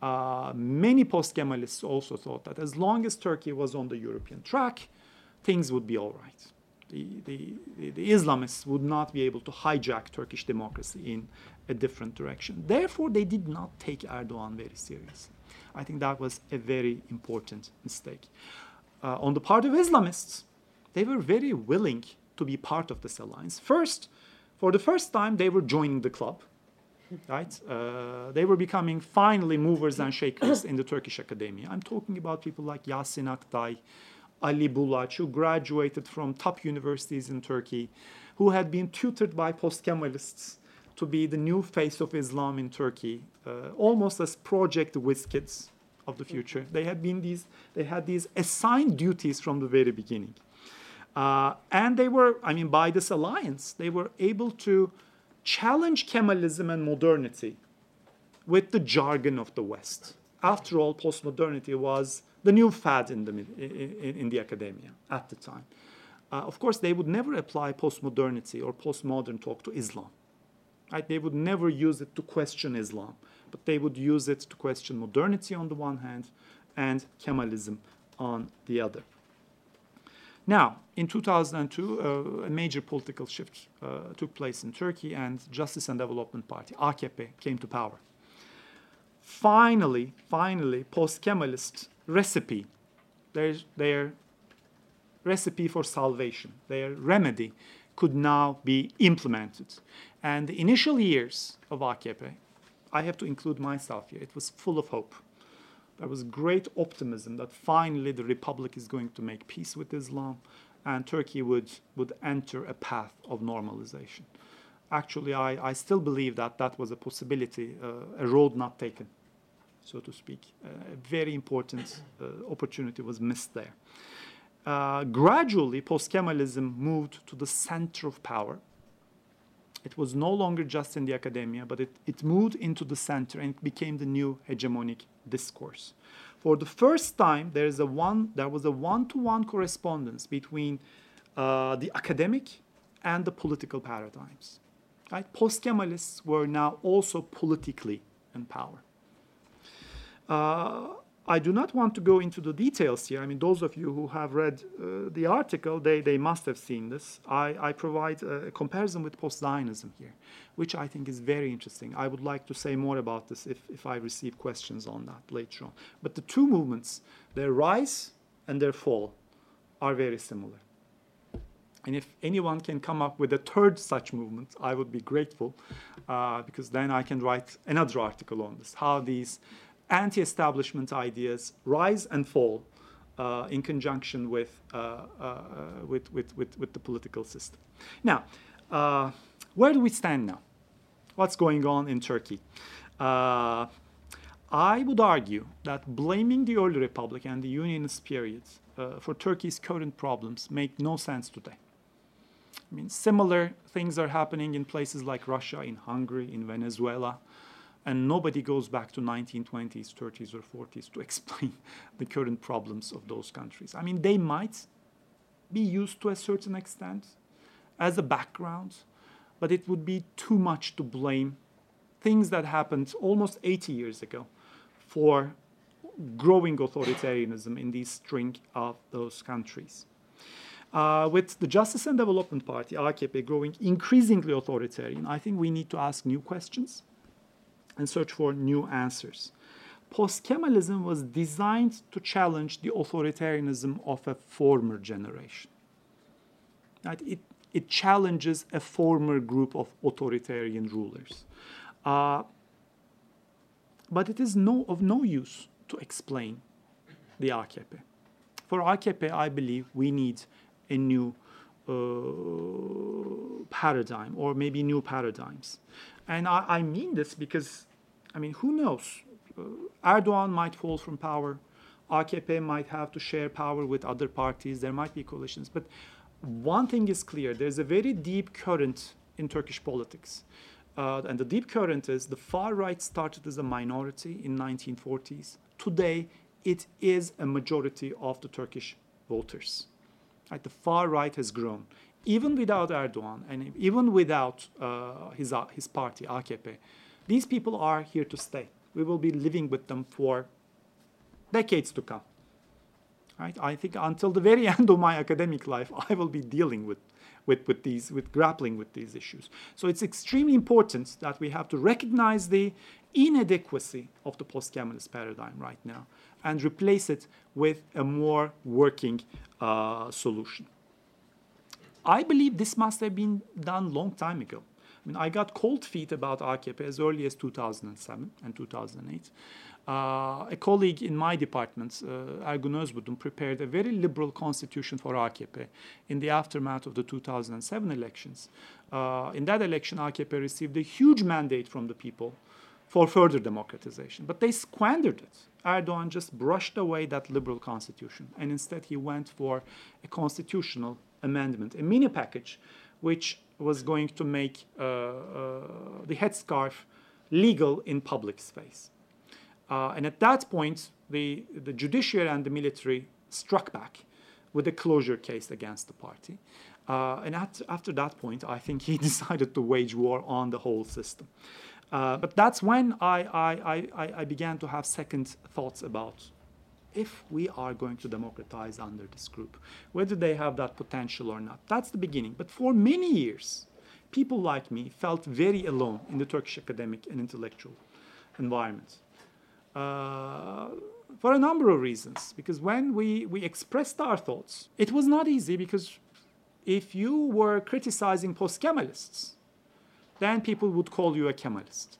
Uh, many post-Kemalists also thought that as long as Turkey was on the European track, things would be all right. The, the, the, Islamists would not be able to hijack Turkish democracy in a different direction. Therefore, they did not take Erdogan very seriously. I think that was a very important mistake. Uh, on the part of Islamists, they were very willing to be part of this alliance. First, for the first time, they were joining the club. Right? Uh, they were becoming finally movers and shakers in the Turkish academia. I'm talking about people like Yasin Aktay, Ali Bulaç, who graduated from top universities in Turkey, who had been tutored by post-Kemalists to be the new face of Islam in Turkey, uh, almost as project whiz kids of the future. They had been these, they had these assigned duties from the very beginning. Uh, and they were, I mean, by this alliance, they were able to challenge Kemalism and modernity with the jargon of the West. After all, postmodernity was the new fad in the, in, in the academia at the time. Uh, of course, they would never apply postmodernity or postmodern talk to Islam. Right? They would never use it to question Islam, but they would use it to question modernity on the one hand and Kemalism on the other. Now, in 2002, uh, a major political shift uh, took place in Turkey, and Justice and Development Party, AKP, came to power. Finally, finally, post-Kemalist recipe, their, their recipe for salvation, their remedy, could now be implemented. And the initial years of AKP, I have to include myself here, it was full of hope. There was great optimism that finally the republic is going to make peace with Islam and Turkey would, would enter a path of normalization. Actually, I, I still believe that that was a possibility, uh, a road not taken, so to speak. Uh, a very important uh, opportunity was missed there. Uh, gradually, post-Kemalism moved to the center of power. It was no longer just in the academia, but it, it moved into the center and it became the new hegemonic discourse. For the first time, there, is a one, there was a one-to-one correspondence between uh, the academic and the political paradigms. Right? Post-Kemalists were now also politically in power. Uh, I do not want to go into the details here. I mean, those of you who have read uh, the article, they, they must have seen this. I, I provide a, comparison with post-Zionism here, which I think is very interesting. I would like to say more about this if, if I receive questions on that later on. But the two movements, their rise and their fall, are very similar. And if anyone can come up with a third such movement, I would be grateful, uh, because then I can write another article on this, how these anti-establishment ideas rise and fall uh, in conjunction with, uh, uh, with, with, with, with, the political system. Now, uh, where do we stand now? What's going on in Turkey? Uh, I would argue that blaming the early republic and the unionist periods uh, for Turkey's current problems make no sense today. I mean, similar things are happening in places like Russia, in Hungary, in Venezuela, and nobody goes back to 1920s, 30s, or 40s to [LAUGHS] explain the current problems of those countries. I mean, they might be used to a certain extent as a background, but it would be too much to blame things that happened almost 80 years ago for growing authoritarianism in the string of those countries. Uh, with the Justice and Development Party, AKP, growing increasingly authoritarian, I think we need to ask new questions and search for new answers. Post Kemalism was designed to challenge the authoritarianism of a former generation. Right? It, it challenges a former group of authoritarian rulers. Uh, but it is no, of no use to explain the AKP. For AKP, I believe we need a new uh, paradigm or maybe new paradigms. And I, I, mean this because, I mean, who knows? Uh, Erdogan might fall from power. AKP might have to share power with other parties. There might be coalitions. But one thing is clear there's a very deep current in Turkish politics. Uh, and the deep current is the far right started as a minority in 1940s. Today, it is a majority of the Turkish voters. Right? The far right has grown. Even without Erdogan and even without uh, his, uh, his party, AKP, these people are here to stay. We will be living with them for decades to come. Right? I think until the very [LAUGHS] end of my academic life, I will be dealing with, with, with, these, with grappling with these issues. So it's extremely important that we have to recognize the inadequacy of the post-Kemalist paradigm right now and replace it with a more working uh, solution. I believe this must have been done long time ago. I mean, I got cold feet about AKP as early as 2007 and 2008. Uh, a colleague in my department, uh, Ergun Özbudun, prepared a very liberal constitution for AKP in the aftermath of the 2007 elections. Uh, in that election, AKP received a huge mandate from the people for further democratization, but they squandered it. Erdogan just brushed away that liberal constitution, and instead he went for a constitutional amendment, a mini package, which was going to make uh, uh, the headscarf legal in public space. Uh, and at that point, the, the judiciary and the military struck back with a closure case against the party. Uh, and at, after that point, I think he [LAUGHS] decided to wage war on the whole system. Uh, but that's when I, I, I, I began to have second thoughts about if we are going to democratize under this group, whether they have that potential or not. That's the beginning. But for many years, people like me felt very alone in the Turkish academic and intellectual environment. Uh, for a number of reasons. Because when we, we expressed our thoughts, it was not easy because if you were criticizing post Kemalists, then people would call you a Kemalist.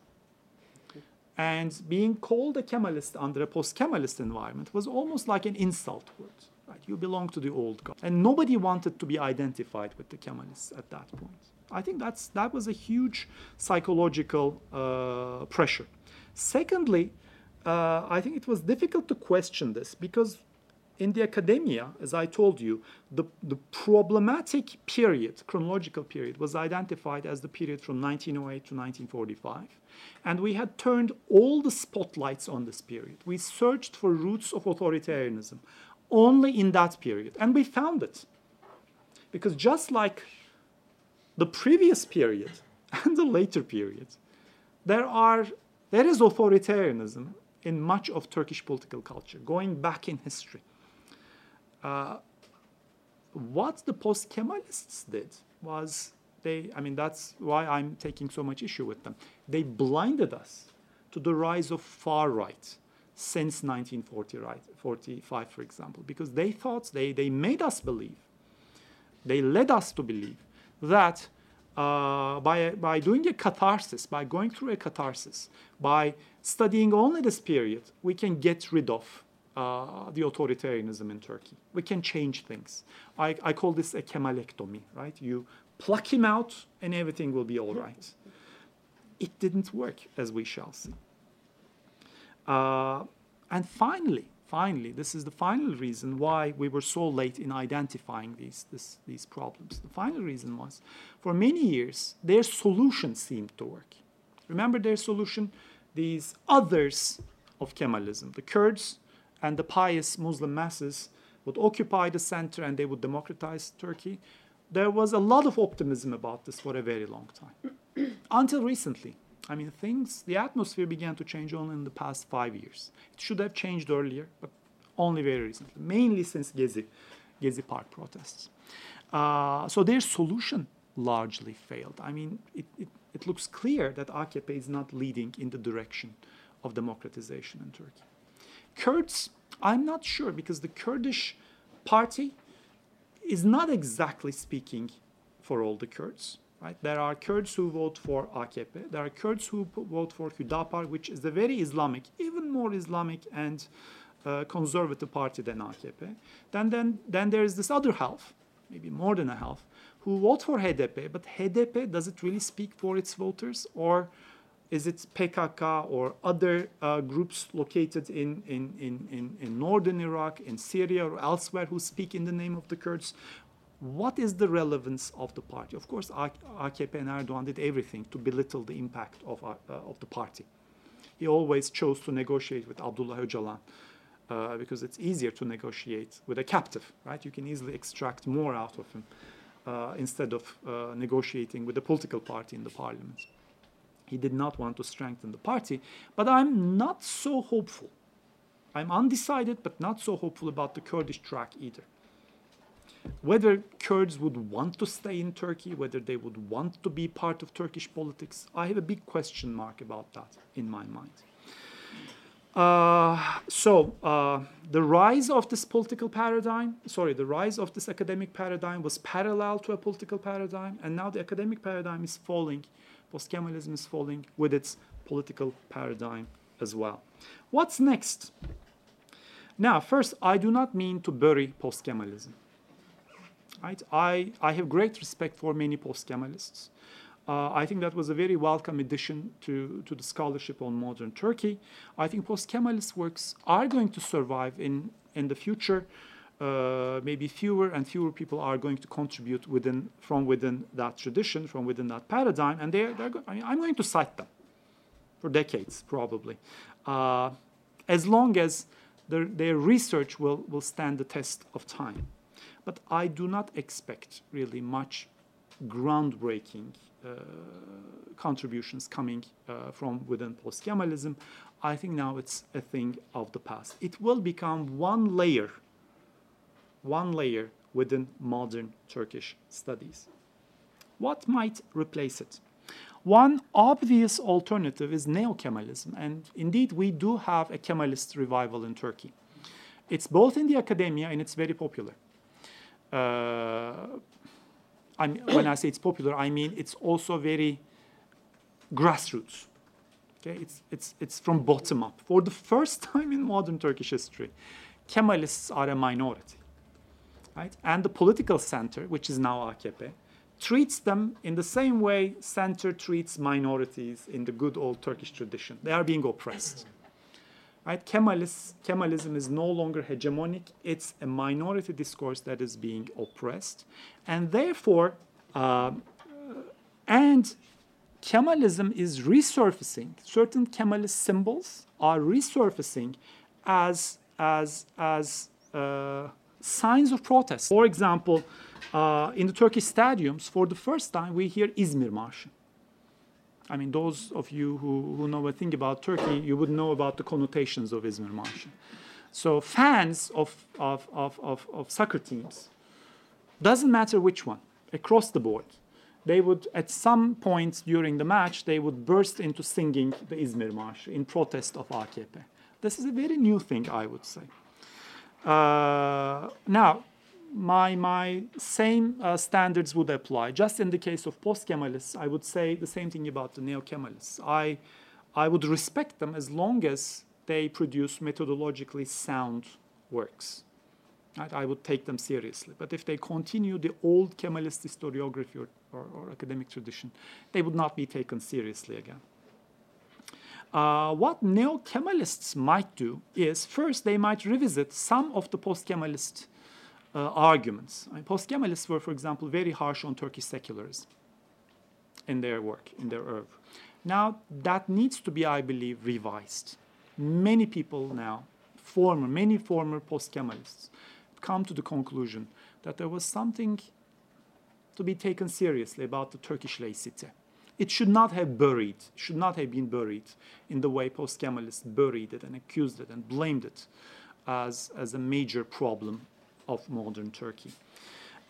And being called a Kemalist under a post-Kemalist environment was almost like an insult word. Right? You belong to the old guard. And nobody wanted to be identified with the Kemalists at that point. I think that's, that was a huge psychological uh, pressure. Secondly, uh, I think it was difficult to question this because in the academia, as I told you, the, the problematic period, chronological period, was identified as the period from 1908 to 1945. And we had turned all the spotlights on this period. We searched for roots of authoritarianism only in that period. And we found it. Because just like the previous period [LAUGHS] and the later period, there, are, there is authoritarianism in much of Turkish political culture, going back in history. Uh, what the post-Kemalists did was they, I mean, that's why I'm taking so much issue with them. They blinded us to the rise of far right since 1945, for example, because they thought, they, they made us believe, they led us to believe that uh, by, by doing a catharsis, by going through a catharsis, by studying only this period, we can get rid of uh, the authoritarianism in Turkey. We can change things. I, I call this a kemalectomy, right? You pluck him out and everything will be all right. It didn't work, as we shall see. Uh, and finally, finally, this is the final reason why we were so late in identifying these, this, these problems. The final reason was for many years, their solution seemed to work. Remember their solution? These others of Kemalism, the Kurds and the pious Muslim masses, would occupy the center and they would democratize Turkey. There was a lot of optimism about this for a very long time. [CLEARS THROAT] Until recently, I mean, things, the atmosphere began to change only in the past five years. It should have changed earlier, but only very recently, mainly since Gezi, Gezi Park protests. Uh, so their solution largely failed. I mean, it, it, it looks clear that AKP is not leading in the direction of democratization in Turkey. Kurds, I'm not sure because the Kurdish party is not exactly speaking for all the Kurds. Right? There are Kurds who vote for AKP. There are Kurds who vote for Hüdapar, which is a very Islamic, even more Islamic and uh, conservative party than AKP. Then, then, then there is this other half, maybe more than a half, who vote for HDP. But HDP, does it really speak for its voters? Or is it PKK or other uh, groups located in, in, in, in, in northern Iraq, in Syria, or elsewhere who speak in the name of the Kurds? what is the relevance of the party? Of course, AKP and Erdogan did everything to belittle the impact of, uh, of the party. He always chose to negotiate with Abdullah Öcalan uh, because it's easier to negotiate with a captive, right? You can easily extract more out of him uh, instead of uh, negotiating with a political party in the parliament. He did not want to strengthen the party, but I'm not so hopeful. I'm undecided, but not so hopeful about the Kurdish track either. Whether Kurds would want to stay in Turkey, whether they would want to be part of Turkish politics, I have a big question mark about that in my mind. Uh, so uh, the rise of this political paradigm, sorry, the rise of this academic paradigm was parallel to a political paradigm, and now the academic paradigm is falling, post-Kemalism is falling with its political paradigm as well. What's next? Now, first, I do not mean to bury post-Kemalism. Right? I, I have great respect for many post-Kemalists. Uh, I think that was a very welcome addition to, to the scholarship on modern Turkey. I think post-Kemalist works are going to survive in, in the future. Uh, maybe fewer and fewer people are going to contribute within, from within that tradition, from within that paradigm, and they're, they're I mean, I'm going to cite them for decades, probably, uh, as long as their, their research will, will stand the test of time. But I do not expect really much groundbreaking uh, contributions coming uh, from within post-Kemalism. I think now it's a thing of the past. It will become one layer, one layer within modern Turkish studies. What might replace it? One obvious alternative is neo-Kemalism, and indeed we do have a Kemalist revival in Turkey. It's both in the academia and it's very popular. Uh, when I say it's popular, I mean it's also very grassroots. Okay, it's, it's, it's from bottom up. For the first [LAUGHS] time in modern Turkish history, Kemalists are a minority. Right? And the political center, which is now AKP, treats them in the same way center treats minorities in the good old Turkish tradition. They are being oppressed. Right? Kemalis, Kemalism is no longer hegemonic. It's a minority discourse that is being oppressed. And therefore, uh, and Kemalism is resurfacing. Certain Kemalist symbols are resurfacing as, as, as uh, signs of protest. For example, uh, in the Turkish stadiums, for the first time, we hear Izmir March. I mean, those of you who, who know a thing about Turkey, you would know about the connotations of Izmir March. So fans of, of, of, of, of soccer teams, doesn't matter which one, across the board, they would, at some point during the match, they would burst into singing the Izmir March in protest of AKP. This is a very new thing, I would say. Uh, now, my, my same uh, standards would apply. Just in the case of post-Kemalists, I would say the same thing about the neo-Kemalists. I, I would respect them as long as they produce methodologically sound works. Right? I would take them seriously. But if they continue the old Kemalist historiography or, or, or academic tradition, they would not be taken seriously again. Uh, what neo-Kemalists might do is first they might revisit some of the post-Kemalist uh, arguments. I mean, post-Kemalists were, for example, very harsh on Turkish secularism in their work, in their oeuvre. Now, that needs to be, I believe, revised. Many people now, former, many former post-Kemalists, come to the conclusion that there was something to be taken seriously about the Turkish laicity. It should not have buried, should not have been buried in the way post-Kemalists buried it and accused it and blamed it as, as a major problem of modern Turkey.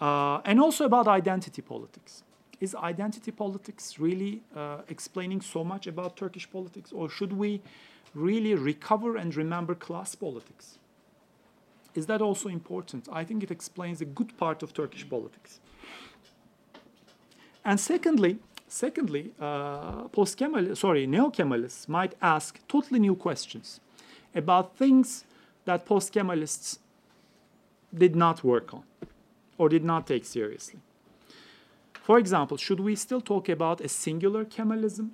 Uh, and also about identity politics. Is identity politics really uh, explaining so much about Turkish politics, or should we really recover and remember class politics? Is that also important? I think it explains a good part of Turkish politics. And secondly, secondly, uh, post-Kemal, sorry, neo-Kemalists might ask totally new questions about things that post-Kemalists did not work on or did not take seriously. For example, should we still talk about a singular Kemalism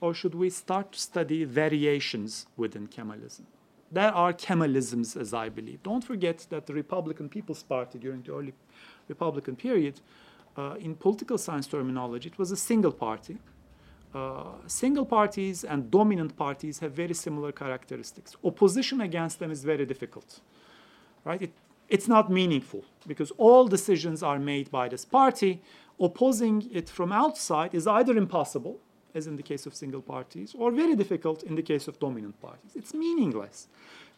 or should we start to study variations within Kemalism? There are Kemalisms, as I believe. Don't forget that the Republican People's Party during the early Republican period, uh, in political science terminology, it was a single party. Uh, single parties and dominant parties have very similar characteristics. Opposition against them is very difficult, right? It, it's not meaningful because all decisions are made by this party. Opposing it from outside is either impossible, as in the case of single parties, or very difficult in the case of dominant parties. It's meaningless.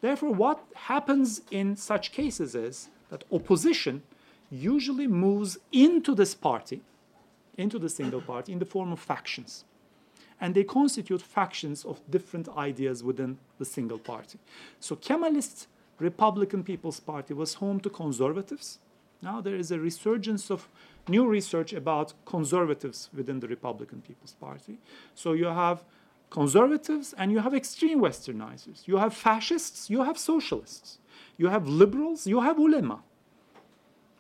Therefore, what happens in such cases is that opposition usually moves into this party, into the single party, in the form of factions. And they constitute factions of different ideas within the single party. So Kemalist Republican People's Party was home to conservatives. Now there is a resurgence of new research about conservatives within the Republican People's Party. So you have conservatives and you have extreme westernizers. You have fascists, you have socialists. You have liberals, you have ulema.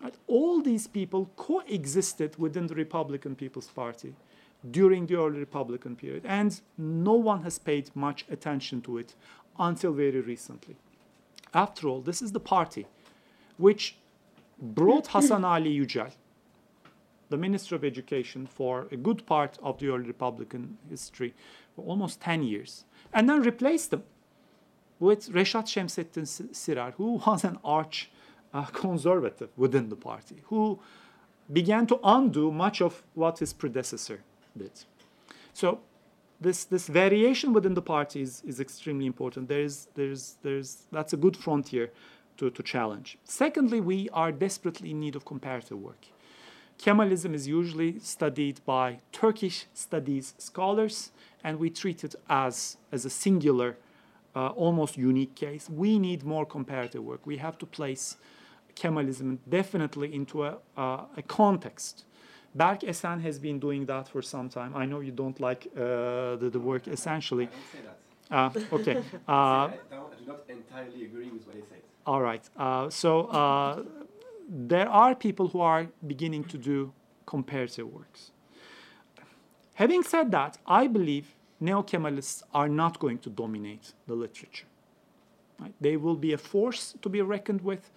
Right? All these people coexisted within the Republican People's Party during the early Republican period, and no one has paid much attention to it until very recently. After all, this is the party which brought [LAUGHS] Hasan Ali Yücel, the Minister of Education, for a good part of the early Republican history, for almost 10 years, and then replaced him with Reşat Şemsettin Sirer, who was an arch uh, conservative within the party, who began to undo much of what his predecessor did. So this, this variation within the party is, is extremely important. There's, there's, there's, that's a good frontier to, to challenge. Secondly, we are desperately in need of comparative work. Kemalism is usually studied by Turkish studies scholars, and we treat it as, as a singular, uh, almost unique case. We need more comparative work. We have to place Kemalism definitely into a, uh, a context Berk Esen has been doing that for some time. I know you don't like uh, the, the work essentially. I don't say that. [LAUGHS] Uh, okay. Uh, I, do not entirely agree with what he said. all right. Uh, so uh, there are people who are beginning to do comparative works. Having said that, I believe neo-Kemalists are not going to dominate the literature. Right? They will be a force to be reckoned with,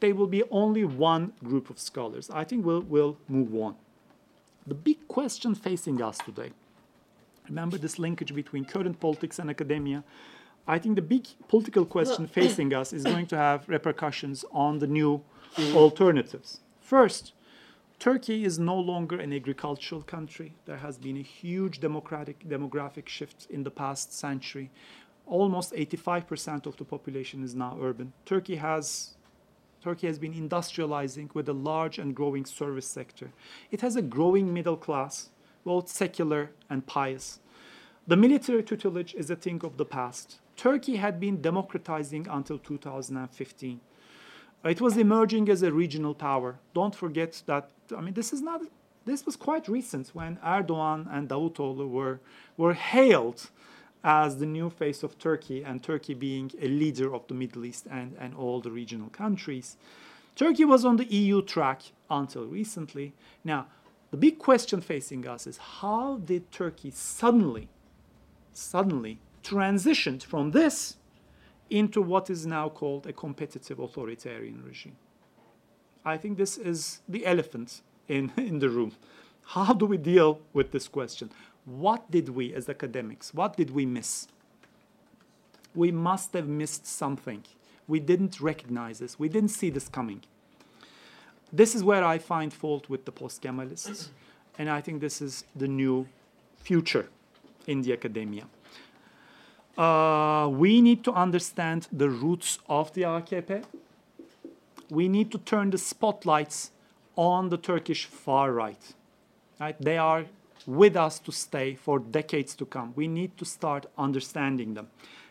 they will be only one group of scholars. I think we'll, we'll move on. The big question facing us today, remember this linkage between current politics and academia? I think the big political question [COUGHS] facing us is going to have repercussions on the new alternatives. First, Turkey is no longer an agricultural country. There has been a huge democratic demographic shift in the past century. Almost 85% of the population is now urban. Turkey has Turkey has been industrializing with a large and growing service sector. It has a growing middle class, both secular and pious. The military tutelage is a thing of the past. Turkey had been democratizing until 2015. It was emerging as a regional power. Don't forget that, I mean, this is not, this was quite recent when Erdogan and Davutoğlu were, were hailed as the new face of Turkey, and Turkey being a leader of the Middle East and, and all the regional countries. Turkey was on the EU track until recently. Now, the big question facing us is how did Turkey suddenly, suddenly transitioned from this into what is now called a competitive authoritarian regime. I think this is the elephant in, in the room. How do we deal with this question? What did we, as academics, what did we miss? We must have missed something. We didn't recognize this. We didn't see this coming. This is where I find fault with the post-Kemalists, and I think this is the new future in the academia. Uh, we need to understand the roots of the AKP. We need to turn the spotlights on the Turkish far right. right. They are with us to stay for decades to come. We need to start understanding them.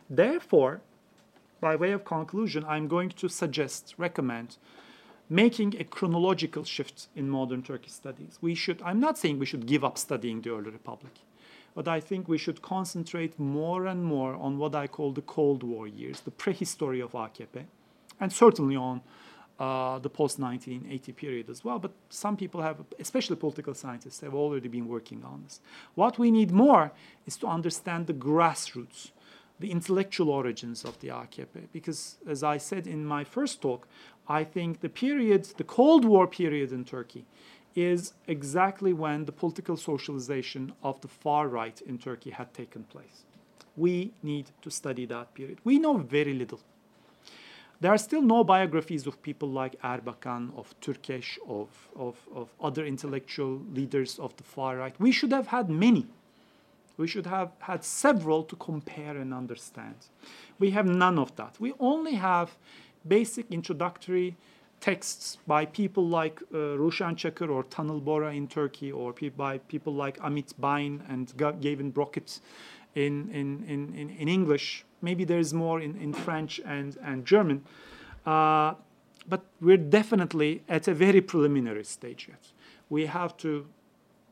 Therefore, by way of conclusion, I'm going to suggest, recommend, making a chronological shift in modern Turkish studies. We should, I'm not saying we should give up studying the early republic, but I think we should concentrate more and more on what I call the Cold War years, the prehistory of AKP, and certainly on uh, the post 1980 period as well. But some people have, especially political scientists, have already been working on this. What we need more is to understand the grassroots, the intellectual origins of the AKP. Because, as I said in my first talk, I think the period, the Cold War period in Turkey, is exactly when the political socialization of the far right in Turkey had taken place. We need to study that period. We know very little. There are still no biographies of people like Erbakan, of Türkeş, of, of, of other intellectual leaders of the far right. We should have had many. We should have had several to compare and understand. We have none of that. We only have basic introductory texts by people like uh, Ruşen Çakır or Tanıl Bora in Turkey, or pe by people like Amit Bain and Gavin Brockett in, in, in, in English. Maybe there's more in, in French and, and German. Uh, but we're definitely at a very preliminary stage yet. We have to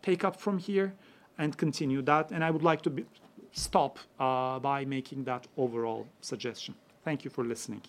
take up from here and continue that. And I would like to be, stop uh, by making that overall suggestion. Thank you for listening.